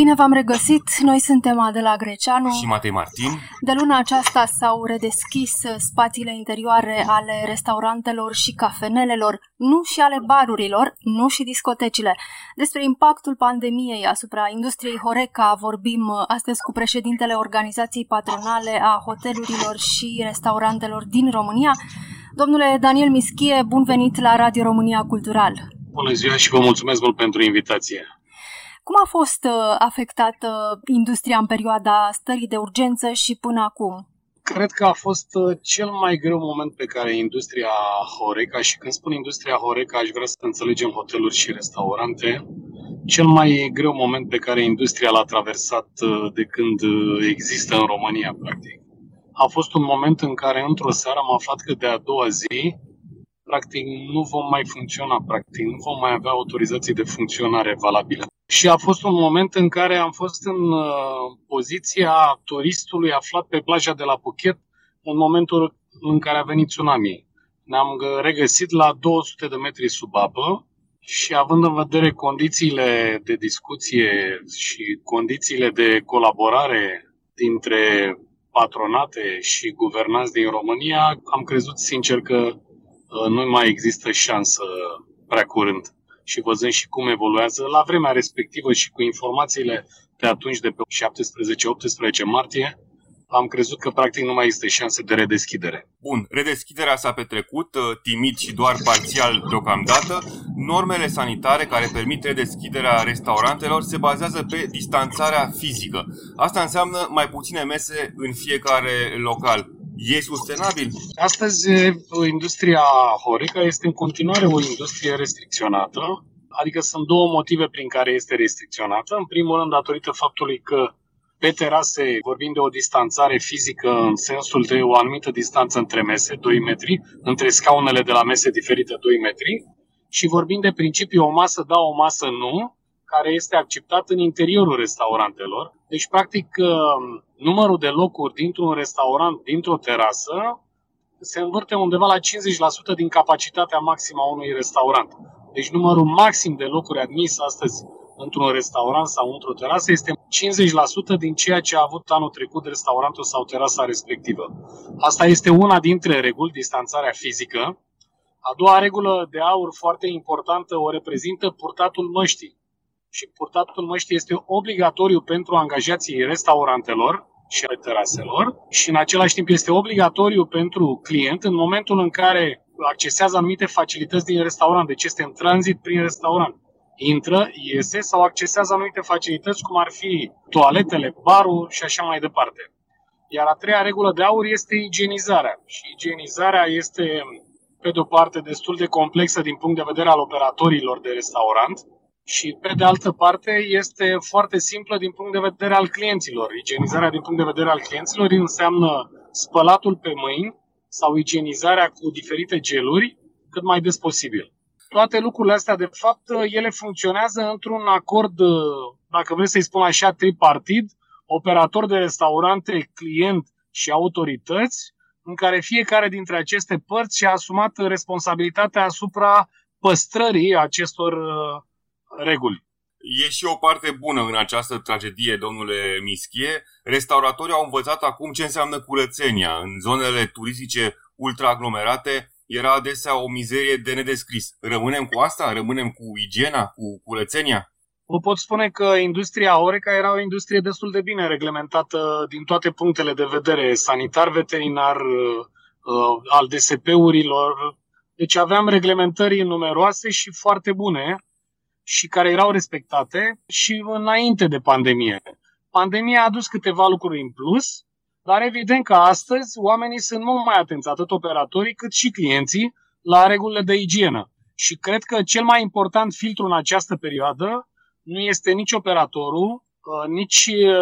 Bine v-am regăsit! Noi suntem Adela Greceanu și Matei Martin. De luna aceasta s-au redeschis spațiile interioare ale restaurantelor și cafenelelor, nu și ale barurilor, nu și discotecile. Despre impactul pandemiei asupra industriei Horeca vorbim astăzi cu președintele Organizației Patronale a Hotelurilor și Restaurantelor din România. Domnule Daniel Mischie, bun venit la Radio România Cultural! Bună ziua și vă mulțumesc mult pentru invitație! Cum a fost uh, afectată industria în perioada stării de urgență și până acum? Cred că a fost uh, cel mai greu moment pe care industria Horeca, și când spun industria Horeca, aș vrea să înțelegem hoteluri și restaurante, cel mai greu moment pe care industria l-a traversat uh, de când există în România, practic. A fost un moment în care, într-o seară, am aflat că de a doua zi, practic, nu vom mai funcționa, practic, nu vom mai avea autorizații de funcționare valabile. Și a fost un moment în care am fost în uh, poziția turistului aflat pe plaja de la Phuket în momentul în care a venit tsunami. Ne-am regăsit la 200 de metri sub apă și având în vedere condițiile de discuție și condițiile de colaborare dintre patronate și guvernanți din România, am crezut sincer că uh, nu mai există șansă prea curând și văzând și cum evoluează la vremea respectivă și cu informațiile de atunci, de pe 17-18 martie, am crezut că practic nu mai există șanse de redeschidere. Bun, redeschiderea s-a petrecut uh, timid și doar parțial deocamdată. Normele sanitare care permit redeschiderea restaurantelor se bazează pe distanțarea fizică. Asta înseamnă mai puține mese în fiecare local. E sustenabil? Astăzi, industria Horeca este în continuare o industrie restricționată, adică sunt două motive prin care este restricționată. În primul rând, datorită faptului că pe terase vorbim de o distanțare fizică în sensul de o anumită distanță între mese, 2 metri, între scaunele de la mese diferite 2 metri, și vorbim de principiu o masă da, o masă nu, care este acceptat în interiorul restaurantelor. Deci, practic, um, numărul de locuri dintr-un restaurant, dintr-o terasă, se învârte undeva la 50% din capacitatea maximă a unui restaurant. Deci numărul maxim de locuri admis astăzi într-un restaurant sau într-o terasă este 50% din ceea ce a avut anul trecut restaurantul sau terasa respectivă. Asta este una dintre reguli, distanțarea fizică. A doua regulă de aur foarte importantă o reprezintă purtatul măștii și purtatul măștii este obligatoriu pentru angajații restaurantelor și teraselor și în același timp este obligatoriu pentru client în momentul în care accesează anumite facilități din restaurant, deci este în tranzit prin restaurant. Intră, iese sau accesează anumite facilități cum ar fi toaletele, barul și așa mai departe. Iar a treia regulă de aur este igienizarea. Și igienizarea este, pe de o parte, destul de complexă din punct de vedere al operatorilor de restaurant, și, pe de altă parte, este foarte simplă din punct de vedere al clienților. Igienizarea din punct de vedere al clienților înseamnă spălatul pe mâini sau igienizarea cu diferite geluri cât mai des posibil. Toate lucrurile astea, de fapt, ele funcționează într-un acord, dacă vreți să-i spun așa, tripartid, operator de restaurante, client și autorități, în care fiecare dintre aceste părți și-a asumat responsabilitatea asupra păstrării acestor reguli. E și o parte bună în această tragedie, domnule Mischie. Restauratorii au învățat acum ce înseamnă curățenia. În zonele turistice ultraaglomerate era adesea o mizerie de nedescris. Rămânem cu asta? Rămânem cu igiena, cu curățenia? Vă pot spune că industria Oreca era o industrie destul de bine reglementată din toate punctele de vedere, sanitar, veterinar, uh, uh, al DSP-urilor. Deci aveam reglementări numeroase și foarte bune și care erau respectate și înainte de pandemie. Pandemia a adus câteva lucruri în plus, dar evident că astăzi oamenii sunt mult mai atenți, atât operatorii cât și clienții, la regulile de igienă. Și cred că cel mai important filtru în această perioadă nu este nici operatorul, uh, nici uh,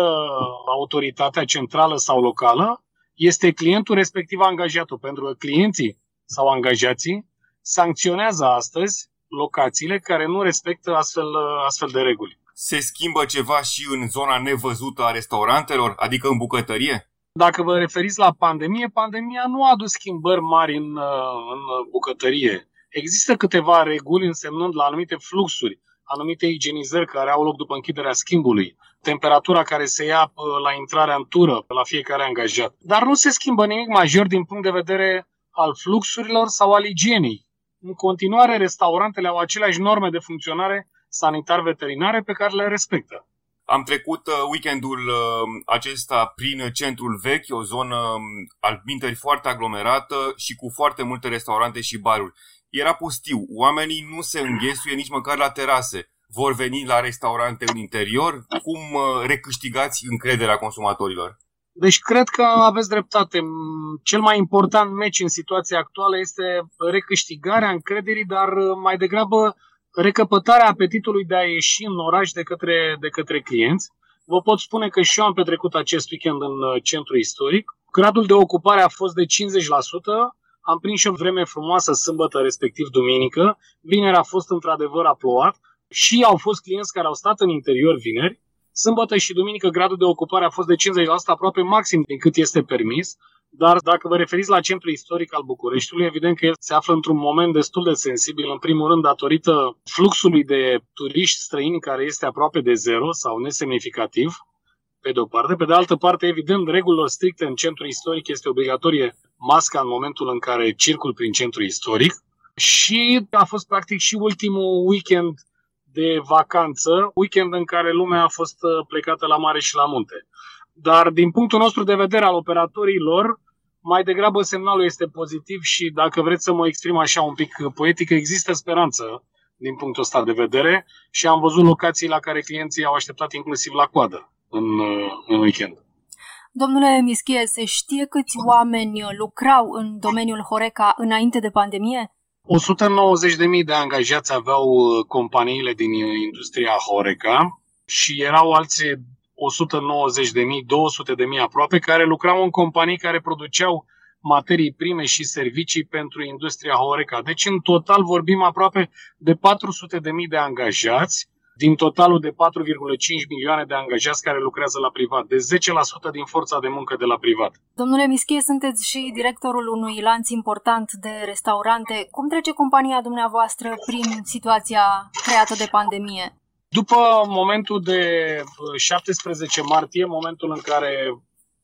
autoritatea centrală sau locală, este clientul respectiv angajatul, pentru că clienții sau angajații sancționează astăzi locațiile care nu respectă astfel, astfel de reguli. Se schimbă ceva și în zona nevăzută a restaurantelor, adică în bucătărie? Dacă vă referiți la pandemie, pandemia nu a adus schimbări mari în, în bucătărie. Există câteva reguli însemnând la anumite fluxuri, anumite igienizări care au loc după închiderea schimbului. temperatura care se ia la intrarea în tură la fiecare angajat. Dar nu se schimbă nimic major din punct de vedere al fluxurilor sau al igienei. În continuare, restaurantele au aceleași norme de funcționare sanitar-veterinare pe care le respectă. Am trecut uh, weekendul uh, acesta prin centrul vechi, o zonă um, al minteri foarte aglomerată și cu foarte multe restaurante și baruri. Era pustiu, oamenii nu se înghesuie nici măcar la terase. Vor veni la restaurante în interior? Cum uh, recâștigați încrederea consumatorilor? Deci cred că aveți dreptate. Cel mai important meci în situația actuală este recâștigarea încrederii, dar mai degrabă recăpătarea apetitului de a ieși în oraș de către, de către clienți. Vă pot spune că și eu am petrecut acest weekend în uh, centru istoric. Gradul de ocupare a fost de 50%. Am prins și o vreme frumoasă sâmbătă, respectiv duminică. Vineri a fost într-adevăr aploat și au fost clienți care au stat în interior vineri. Sâmbătă și duminică gradul de ocupare a fost de 50%, aproape maxim din cât este permis. Dar dacă vă referiți la centrul istoric al Bucureștiului, evident că el se află într-un moment destul de sensibil, în primul rând datorită fluxului de turiști străini care este aproape de zero sau nesemnificativ, pe de o parte. Pe de altă parte, evident, regulilor stricte în centrul istoric este obligatorie masca în momentul în care circul prin centrul istoric. Și a fost practic și ultimul weekend de vacanță, weekend în care lumea a fost uh, plecată la mare și la munte. Dar din punctul nostru de vedere al operatorilor, mai degrabă semnalul este pozitiv și dacă vreți să mă exprim așa un pic poetic, există speranță din punctul ăsta de vedere și am văzut locații la care clienții au așteptat inclusiv la coadă în, în weekend. Domnule Mischie, se știe câți oameni lucrau în domeniul Horeca înainte de pandemie? 190.000 de angajați aveau companiile din industria Horeca și erau alții 190 de mii, 200 de mii aproape, care lucrau în companii care produceau materii prime și servicii pentru industria Horeca. Deci, în total, vorbim aproape de 400 de mii de angajați, din totalul de 4,5 milioane de angajați care lucrează la privat, de 10% din forța de muncă de la privat. Domnule Mischie, sunteți și directorul unui lanț important de restaurante. Cum trece compania dumneavoastră prin situația creată de pandemie? După momentul de 17 uh, martie, momentul în care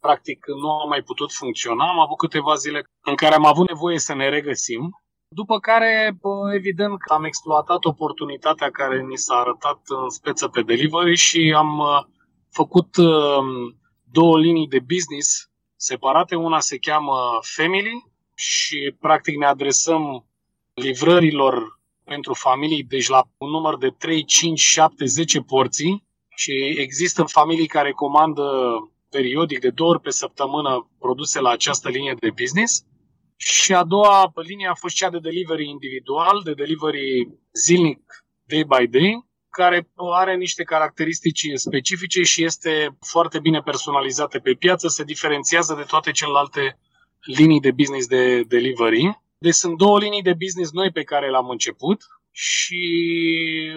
practic nu am mai putut funcționa, am avut câteva zile în care am avut nevoie să ne regăsim, după care, evident, am exploatat oportunitatea care ni s-a arătat în speță pe delivery și am uh, făcut um, două linii de business separate. Una se cheamă Family și, practic, ne adresăm livrărilor pentru familii, deci la un număr de 3, 5, 7, 10 porții și există familii care comandă periodic de două ori pe săptămână produse la această linie de business. Și a doua linie a fost cea de delivery individual, de delivery zilnic, day by day, care are niște caracteristici specifice și este foarte bine personalizată pe piață, se diferențiază de toate celelalte linii de business de delivery. Deci sunt două linii de business noi pe care le-am început și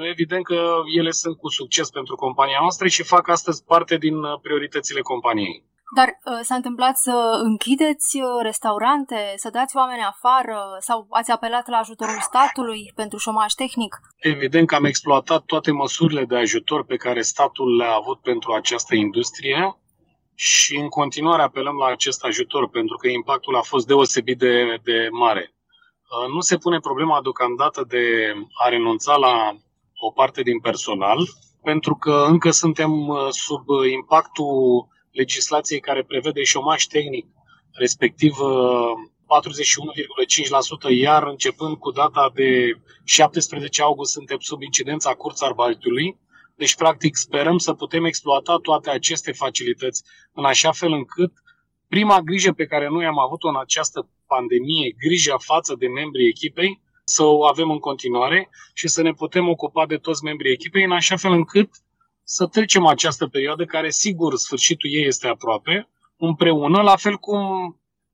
evident că ele sunt cu succes pentru compania noastră și fac astăzi parte din prioritățile companiei. Dar uh, s-a întâmplat să închideți uh, restaurante, să dați oameni afară sau ați apelat la ajutorul statului pentru șomaj tehnic? Evident că am exploatat toate măsurile de ajutor pe care statul le-a avut pentru această industrie și în continuare apelăm la acest ajutor pentru că impactul a fost deosebit de, de mare. Uh, nu se pune problema deocamdată de a renunța la o parte din personal, pentru că încă suntem uh, sub impactul legislației care prevede șomaj tehnic, respectiv 41,5%, uh, iar începând cu data de 17 august suntem sub incidența Curzarbeitlului, deci practic sperăm să putem exploata toate aceste facilități în așa fel încât prima grijă pe care noi am avut-o în această pandemie, grija față de membrii echipei, să o avem în continuare și să ne putem ocupa de toți membrii echipei în așa fel încât să trecem această perioadă care, sigur, sfârșitul ei este aproape, împreună, la fel cum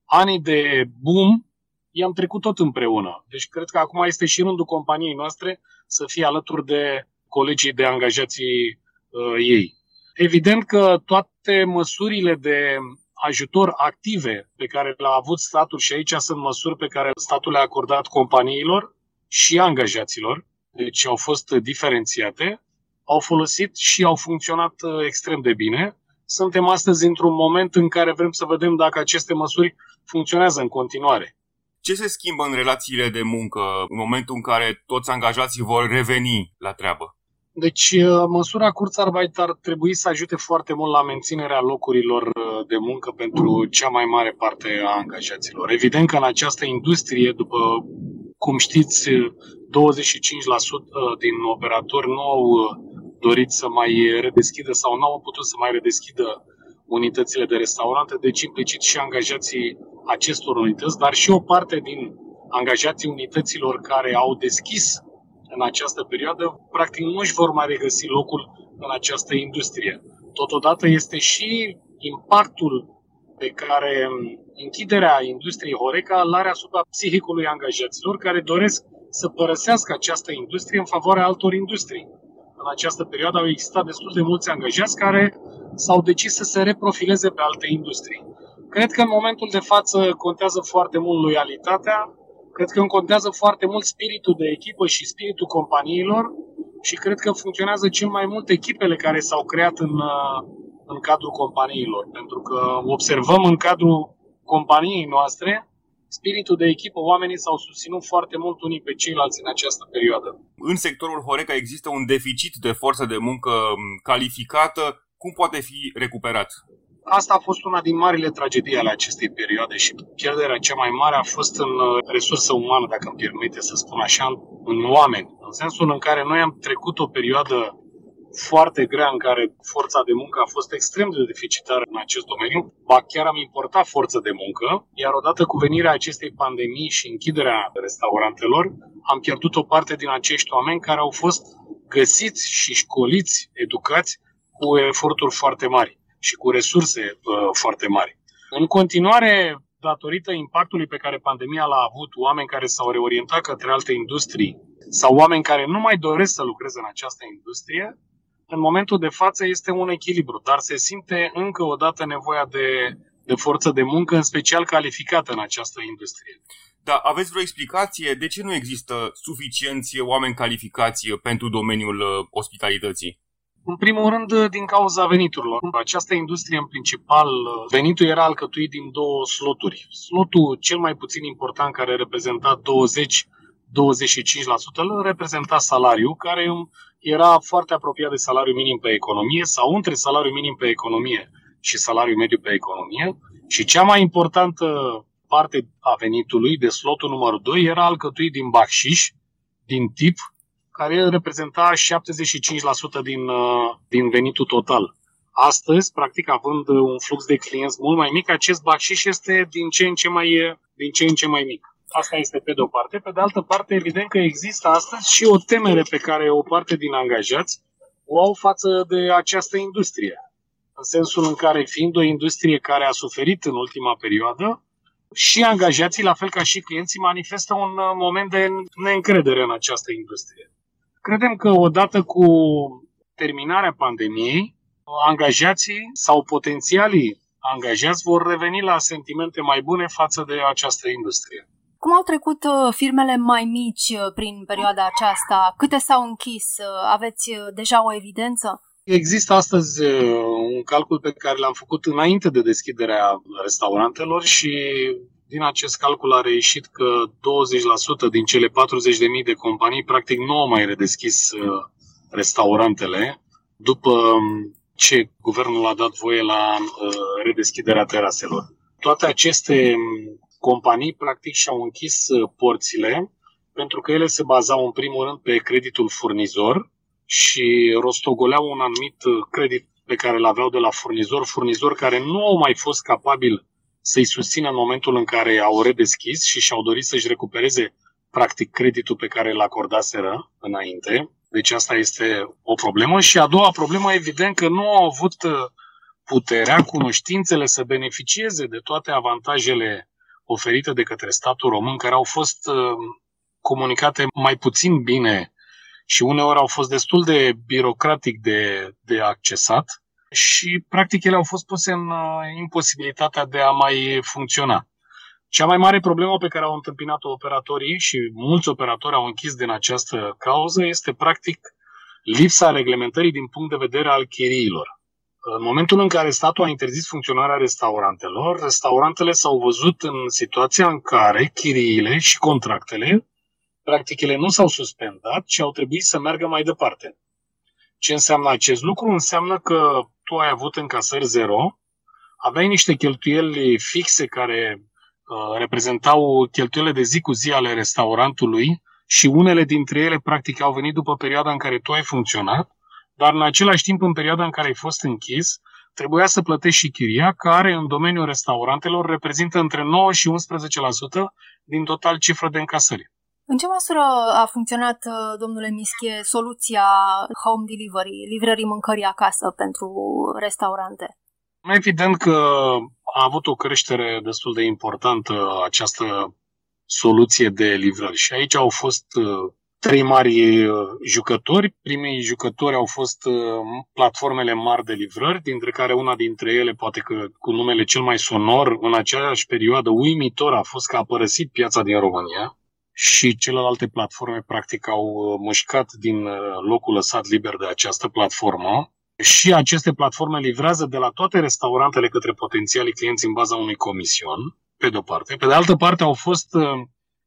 anii de boom i-am trecut tot împreună. Deci cred că acum este și rândul companiei noastre să fie alături de colegii de angajații uh, ei. Evident că toate măsurile de ajutor active pe care le-a avut statul și aici sunt măsuri pe care statul le-a acordat companiilor și angajaților, deci au fost diferențiate, au folosit și au funcționat uh, extrem de bine. Suntem astăzi într-un moment în care vrem să vedem dacă aceste măsuri funcționează în continuare. Ce se schimbă în relațiile de muncă în momentul în care toți angajații vor reveni la treabă? Deci, uh, măsura Kurzarbeit ar trebui să ajute foarte mult la menținerea locurilor uh, de muncă pentru cea mai mare parte a angajaților. Evident că în această industrie, după cum știți, 25% din operatori nu au dorit să mai redeschidă sau nu au putut să mai redeschidă unitățile de restaurante, deci implicit și angajații acestor unități, dar și o parte din angajații unităților care au deschis în această perioadă, practic nu își vor mai regăsi locul în această industrie. Totodată este și impactul pe care închiderea industriei Horeca îl are asupra psihicului angajaților care doresc să părăsească această industrie în favoarea altor industrii. În această perioadă au existat destul de mulți angajați care s-au decis să se reprofileze pe alte industrii. Cred că în momentul de față contează foarte mult loialitatea, cred că contează foarte mult spiritul de echipă și spiritul companiilor și cred că funcționează cel mai mult echipele care s-au creat în, în cadrul companiilor. Pentru că observăm în cadrul companiei noastre spiritul de echipă, oamenii s-au susținut foarte mult unii pe ceilalți în această perioadă. În sectorul Horeca există un deficit de forță de muncă calificată. Cum poate fi recuperat? Asta a fost una din marile tragedii ale acestei perioade și pierderea cea mai mare a fost în uh, resursă umană, dacă îmi permite să spun așa, în oameni. În sensul în care noi am trecut o perioadă foarte grea în care forța de muncă a fost extrem de deficitară în acest domeniu, ba chiar am importat forță de muncă, iar odată cu venirea acestei pandemii și închiderea restaurantelor, am pierdut o parte din acești oameni care au fost găsiți și școliți, educați cu eforturi foarte mari și cu resurse uh, foarte mari. În continuare, datorită impactului pe care pandemia l-a avut, oameni care s-au reorientat către alte industrii sau oameni care nu mai doresc să lucreze în această industrie, în momentul de față este un echilibru, dar se simte încă o dată nevoia de, de forță de muncă, în special calificată în această industrie. Da, aveți vreo explicație de ce nu există suficienți oameni calificați pentru domeniul uh, ospitalității? În primul rând, din cauza veniturilor. Această industrie, în principal, venitul era alcătuit din două sloturi. Slotul cel mai puțin important, care reprezenta 20 25% îl reprezenta salariul, care era foarte apropiat de salariul minim pe economie sau între salariul minim pe economie și salariul mediu pe economie. Și cea mai importantă parte a venitului, de slotul numărul 2, era alcătuit din bacșiș, din tip, care reprezenta 75% din, uh, din venitul total. Astăzi, practic, având un flux de clienți mult mai mic, acest bacșiș este din ce în ce mai, din ce în ce mai mic. Asta este pe de o parte. Pe de altă parte, evident că există astăzi și o temere pe care o parte din angajați o au față de această industrie. În sensul în care, fiind o industrie care a suferit în ultima perioadă, și angajații, la fel ca și clienții, manifestă un uh, moment de neîncredere în această industrie. Credem că odată cu terminarea pandemiei, angajații sau potențialii angajați vor reveni la sentimente mai bune față de această industrie. Cum au trecut uh, firmele mai mici uh, prin perioada aceasta? Câte s-au închis? Uh, aveți deja o evidență? Există astăzi un calcul pe care l-am făcut înainte de deschiderea restaurantelor și din acest calcul a reieșit că 20% din cele 40.000 de companii practic nu au mai redeschis restaurantele după um, ce guvernul a dat voie la redeschiderea teraselor. Toate aceste um, companii practic și-au închis uh, porțile pentru că ele se bazau în primul rând pe creditul furnizor și rostogoleau un anumit uh, credit pe care îl aveau de la furnizor, furnizori care nu au mai fost capabili să-i susțină în momentul în care au redeschis și și-au dorit să-și recupereze practic creditul pe care îl acordaseră înainte. Deci asta este o problemă. Și a doua problemă, evident că nu au avut uh, puterea, cunoștințele să beneficieze de toate avantajele oferite de către statul român, care au fost uh, comunicate mai puțin bine și uneori au fost destul de birocratic de, de accesat și practic ele au fost puse în uh, imposibilitatea de a mai funcționa. Cea mai mare problemă pe care au întâmpinat-o operatorii și mulți operatori au închis din această cauză este practic lipsa reglementării din punct de vedere al chiriilor. În momentul în care statul a interzis funcționarea restaurantelor, restaurantele s-au văzut în situația în care chiriile și contractele, practic ele nu s-au suspendat, ci au trebuit să meargă mai departe. Ce înseamnă acest lucru? Înseamnă că tu ai avut încasări zero, aveai niște cheltuieli fixe care uh, reprezentau cheltuielile de zi cu zi ale restaurantului și unele dintre ele practic au venit după perioada în care tu ai funcționat dar în același timp, în perioada în care ai fost închis, trebuia să plătești și chiria, care în domeniul restaurantelor reprezintă între 9 și 11% din total cifră de încasări. În ce măsură a funcționat, uh, domnule Mischie, soluția home delivery, livrării mâncării acasă pentru restaurante? Evident că a avut o creștere destul de importantă această soluție de livrări și aici au fost uh, trei mari uh, jucători. Primii jucători au fost uh, platformele mari de livrări, dintre care una dintre ele, poate că cu numele cel mai sonor, în aceeași perioadă uimitor a fost că a părăsit piața din România și celelalte platforme practic au uh, mușcat din locul lăsat liber de această platformă. Și aceste platforme livrează de la toate restaurantele către potențialii clienți în baza unui comision, pe de-o parte. Pe de altă parte au fost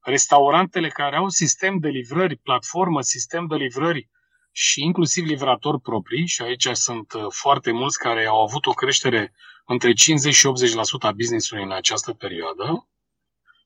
restaurantele care au sistem de livrări, platformă, sistem de livrări și inclusiv livratori proprii, și aici sunt uh, foarte mulți care au avut o creștere între 50 și 80% a business-ului în această perioadă.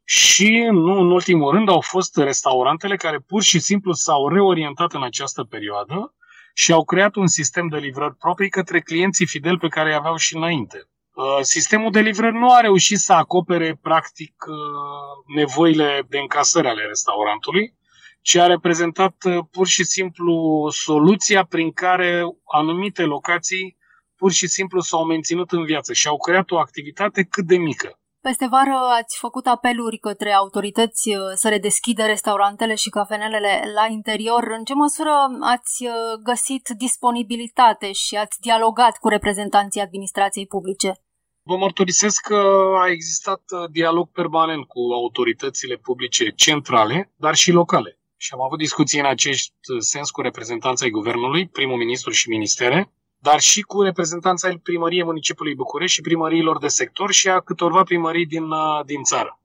Și, nu în ultimul rând, au fost restaurantele care pur și simplu s-au reorientat în această perioadă și au creat un sistem de livrări proprii către clienții fideli pe care îi aveau și înainte. Uh, sistemul de livrări nu a reușit să acopere practic uh, nevoile de încasări ale restaurantului, ci a reprezentat uh, pur și simplu soluția prin care anumite locații pur și simplu s-au menținut în viață și au creat o activitate cât de mică. Peste vară ați făcut apeluri către autorități să redeschidă restaurantele și cafenelele la interior. În ce măsură ați găsit disponibilitate și ați dialogat cu reprezentanții administrației publice? Vă mărturisesc că a existat uh, dialog permanent cu autoritățile publice centrale, dar și locale. Și am avut discuții în acest uh, sens cu reprezentanța ai guvernului, primul ministru și ministere, dar și cu reprezentanța ai primăriei municipiului București și primăriilor de sector și a câtorva primării din, uh, din țară.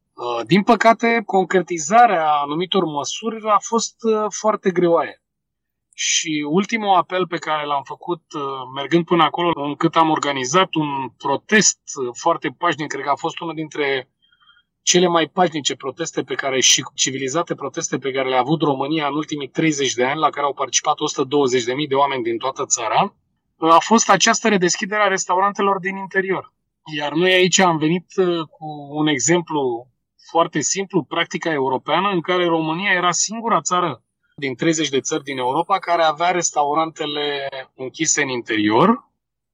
Din păcate, concretizarea anumitor măsuri a fost foarte greoaie. Și ultimul apel pe care l-am făcut uh, mergând până acolo, încât am organizat un protest uh, foarte pașnic, cred că a fost unul dintre cele mai pașnice proteste pe care și civilizate proteste pe care le-a avut România în ultimii 30 de ani, la care au participat 120.000 de oameni din toată țara, a fost această redeschidere a restaurantelor din interior. Iar noi aici am venit uh, cu un exemplu foarte simplu, practica europeană, în care România era singura țară din 30 de țări din Europa care avea restaurantele închise în interior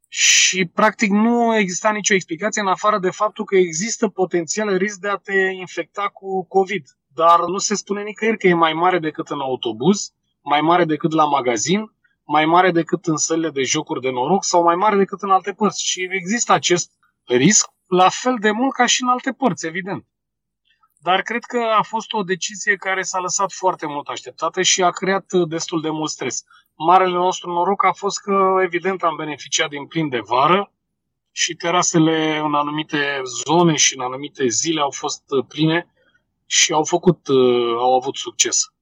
și practic nu exista nicio explicație în afară de faptul că există potențial risc de a te infecta cu COVID. Dar nu se spune nicăieri că e mai mare decât în autobuz, mai mare decât la magazin, mai mare decât în sălile de jocuri de noroc sau mai mare decât în alte părți. Și există acest risc la fel de mult ca și în alte părți, evident. Dar cred că a fost o decizie care s-a lăsat foarte mult așteptată și a creat destul de mult stres. Marele nostru noroc a fost că, evident, am beneficiat din plin de vară și terasele în anumite zone și în anumite zile au fost pline și au făcut, au avut succes.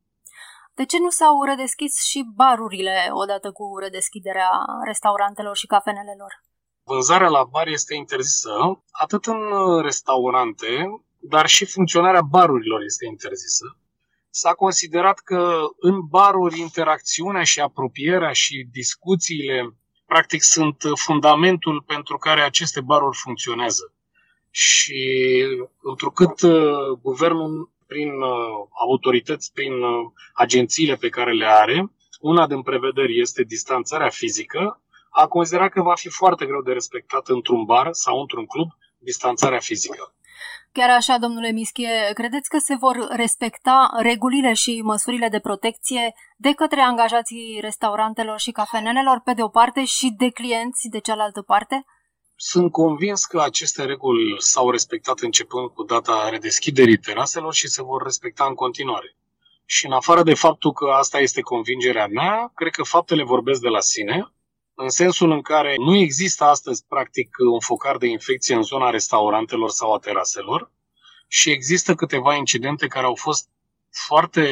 De ce nu s-au redeschis și barurile odată cu redeschiderea restaurantelor și cafenelelor? Vânzarea la bar este interzisă atât în restaurante, dar și funcționarea barurilor este interzisă. S-a considerat că în baruri interacțiunea și apropierea și discuțiile practic sunt fundamentul pentru care aceste baruri funcționează. Și întrucât uh, guvernul prin uh, autorități, prin uh, agențiile pe care le are, una din prevederi este distanțarea fizică, a considerat că va fi foarte greu de respectat într-un bar sau într-un club distanțarea fizică. Chiar așa, domnule Mischie, credeți că se vor respecta regulile și măsurile de protecție de către angajații restaurantelor și cafenelelor pe de o parte și de clienți de cealaltă parte? Sunt convins că aceste reguli s-au respectat începând cu data redeschiderii teraselor și se vor respecta în continuare. Și în afară de faptul că asta este convingerea mea, cred că faptele vorbesc de la sine, în sensul în care nu există astăzi, practic, un focar de infecție în zona restaurantelor sau a teraselor și există câteva incidente care au fost foarte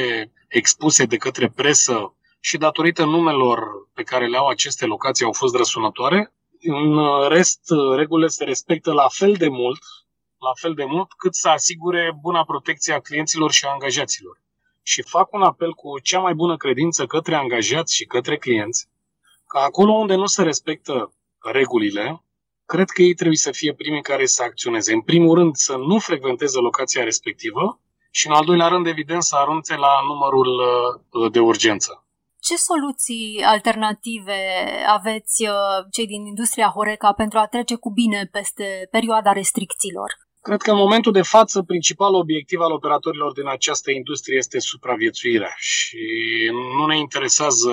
expuse de către presă și datorită numelor pe care le au aceste locații au fost răsunătoare. În rest, regulile se respectă la fel de mult, la fel de mult cât să asigure buna protecție a clienților și a angajaților. Și fac un apel cu cea mai bună credință către angajați și către clienți, că acolo unde nu se respectă regulile, cred că ei trebuie să fie primii care să acționeze. În primul rând, să nu frecventeze locația respectivă și, în al doilea rând, evident, să arunțe la numărul uh, de urgență. Ce soluții alternative aveți uh, cei din industria Horeca pentru a trece cu bine peste perioada restricțiilor? Cred că în momentul de față, principalul obiectiv al operatorilor din această industrie este supraviețuirea și nu ne interesează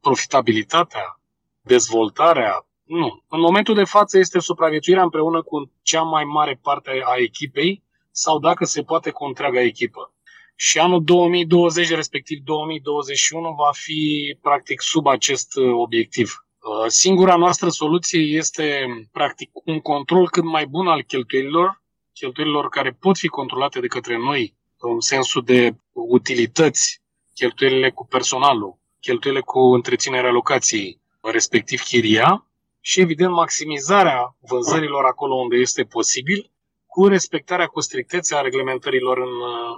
profitabilitatea, dezvoltarea. Nu. În momentul de față este supraviețuirea împreună cu cea mai mare parte a echipei sau, dacă se poate, cu întreaga echipă și anul 2020, respectiv 2021, va fi practic sub acest uh, obiectiv. Uh, singura noastră soluție este practic un control cât mai bun al cheltuielilor, cheltuielilor care pot fi controlate de către noi în sensul de utilități, cheltuielile cu personalul, cheltuielile cu întreținerea locației, respectiv chiria, și evident maximizarea vânzărilor acolo unde este posibil cu respectarea cu strictețe a reglementărilor în,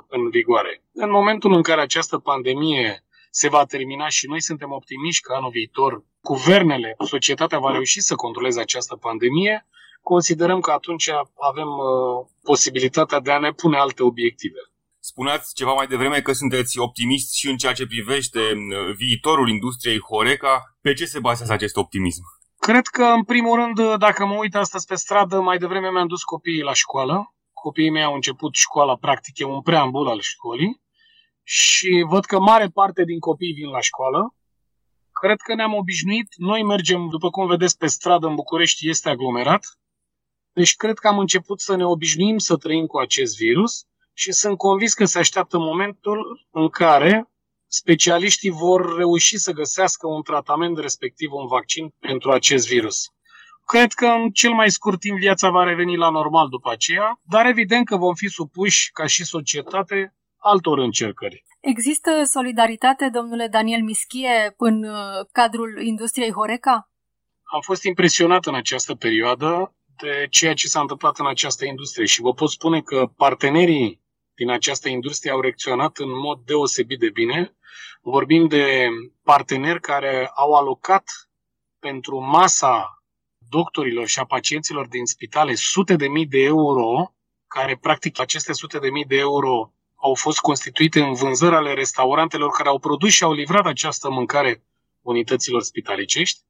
în vigoare. În momentul în care această pandemie se va termina și noi suntem optimiști că anul viitor guvernele, societatea va reuși să controleze această pandemie, considerăm că atunci avem uh, posibilitatea de a ne pune alte obiective. Spuneați ceva mai devreme că sunteți optimisti și în ceea ce privește uh, viitorul industriei Horeca. Pe ce se bazează acest optimism? Cred că, în primul rând, dacă mă uit astăzi pe stradă, mai devreme mi-am dus copiii la școală. Copiii mei au început școala, practic e un preambul al școlii și văd că mare parte din copii vin la școală. Cred că ne-am obișnuit. Noi mergem, după cum vedeți, pe stradă în București este aglomerat. Deci cred că am început să ne obișnuim să trăim cu acest virus și sunt convins că se așteaptă momentul în care specialiștii vor reuși să găsească un tratament, respectiv un vaccin pentru acest virus. Cred că în cel mai scurt timp viața va reveni la normal după aceea, dar evident că vom fi supuși, ca și societate, altor încercări. Există solidaritate, domnule Daniel Mischie, în uh, cadrul industriei Horeca? Am fost impresionat în această perioadă de ceea ce s-a întâmplat în această industrie și vă pot spune că partenerii din această industrie au reacționat în mod deosebit de bine. Vorbim de parteneri care au alocat pentru masa doctorilor și a pacienților din spitale sute de mii de euro, care practic aceste sute de mii de euro au fost constituite în vânzări ale restaurantelor care au produs și au livrat această mâncare unităților spitalicești.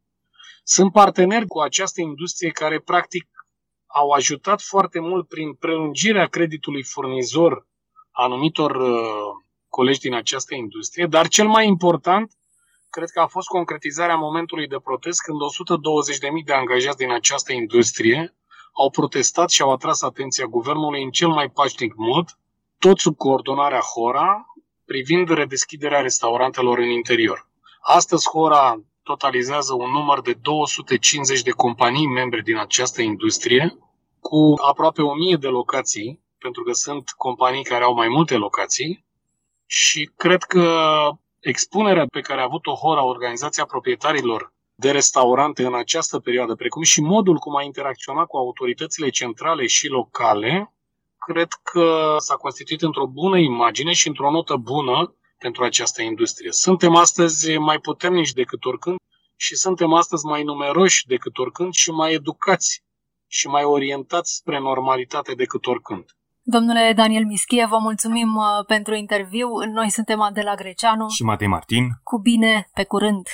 Sunt parteneri cu această industrie care practic au ajutat foarte mult prin prelungirea creditului furnizor anumitor uh, colegi din această industrie, dar cel mai important cred că a fost concretizarea momentului de protest când 120.000 de angajați din această industrie au protestat și au atras atenția guvernului în cel mai pașnic mod, tot sub coordonarea HORA, privind redeschiderea restaurantelor în interior. Astăzi HORA totalizează un număr de 250 de companii membre din această industrie, cu aproape 1000 de locații, pentru că sunt companii care au mai multe locații. Și cred că expunerea pe care a avut-o HORA, Organizația Proprietarilor de Restaurante în această perioadă, precum și modul cum a interacționat cu autoritățile centrale și locale, cred că s-a constituit într-o bună imagine și într-o notă bună pentru această industrie. Suntem astăzi mai puternici decât oricând și suntem astăzi mai numeroși decât oricând și mai educați și mai orientați spre normalitate decât oricând. Domnule Daniel Mischie, vă mulțumim uh, pentru interviu. Noi suntem Adela Greceanu și Matei Martin. Cu bine, pe curând!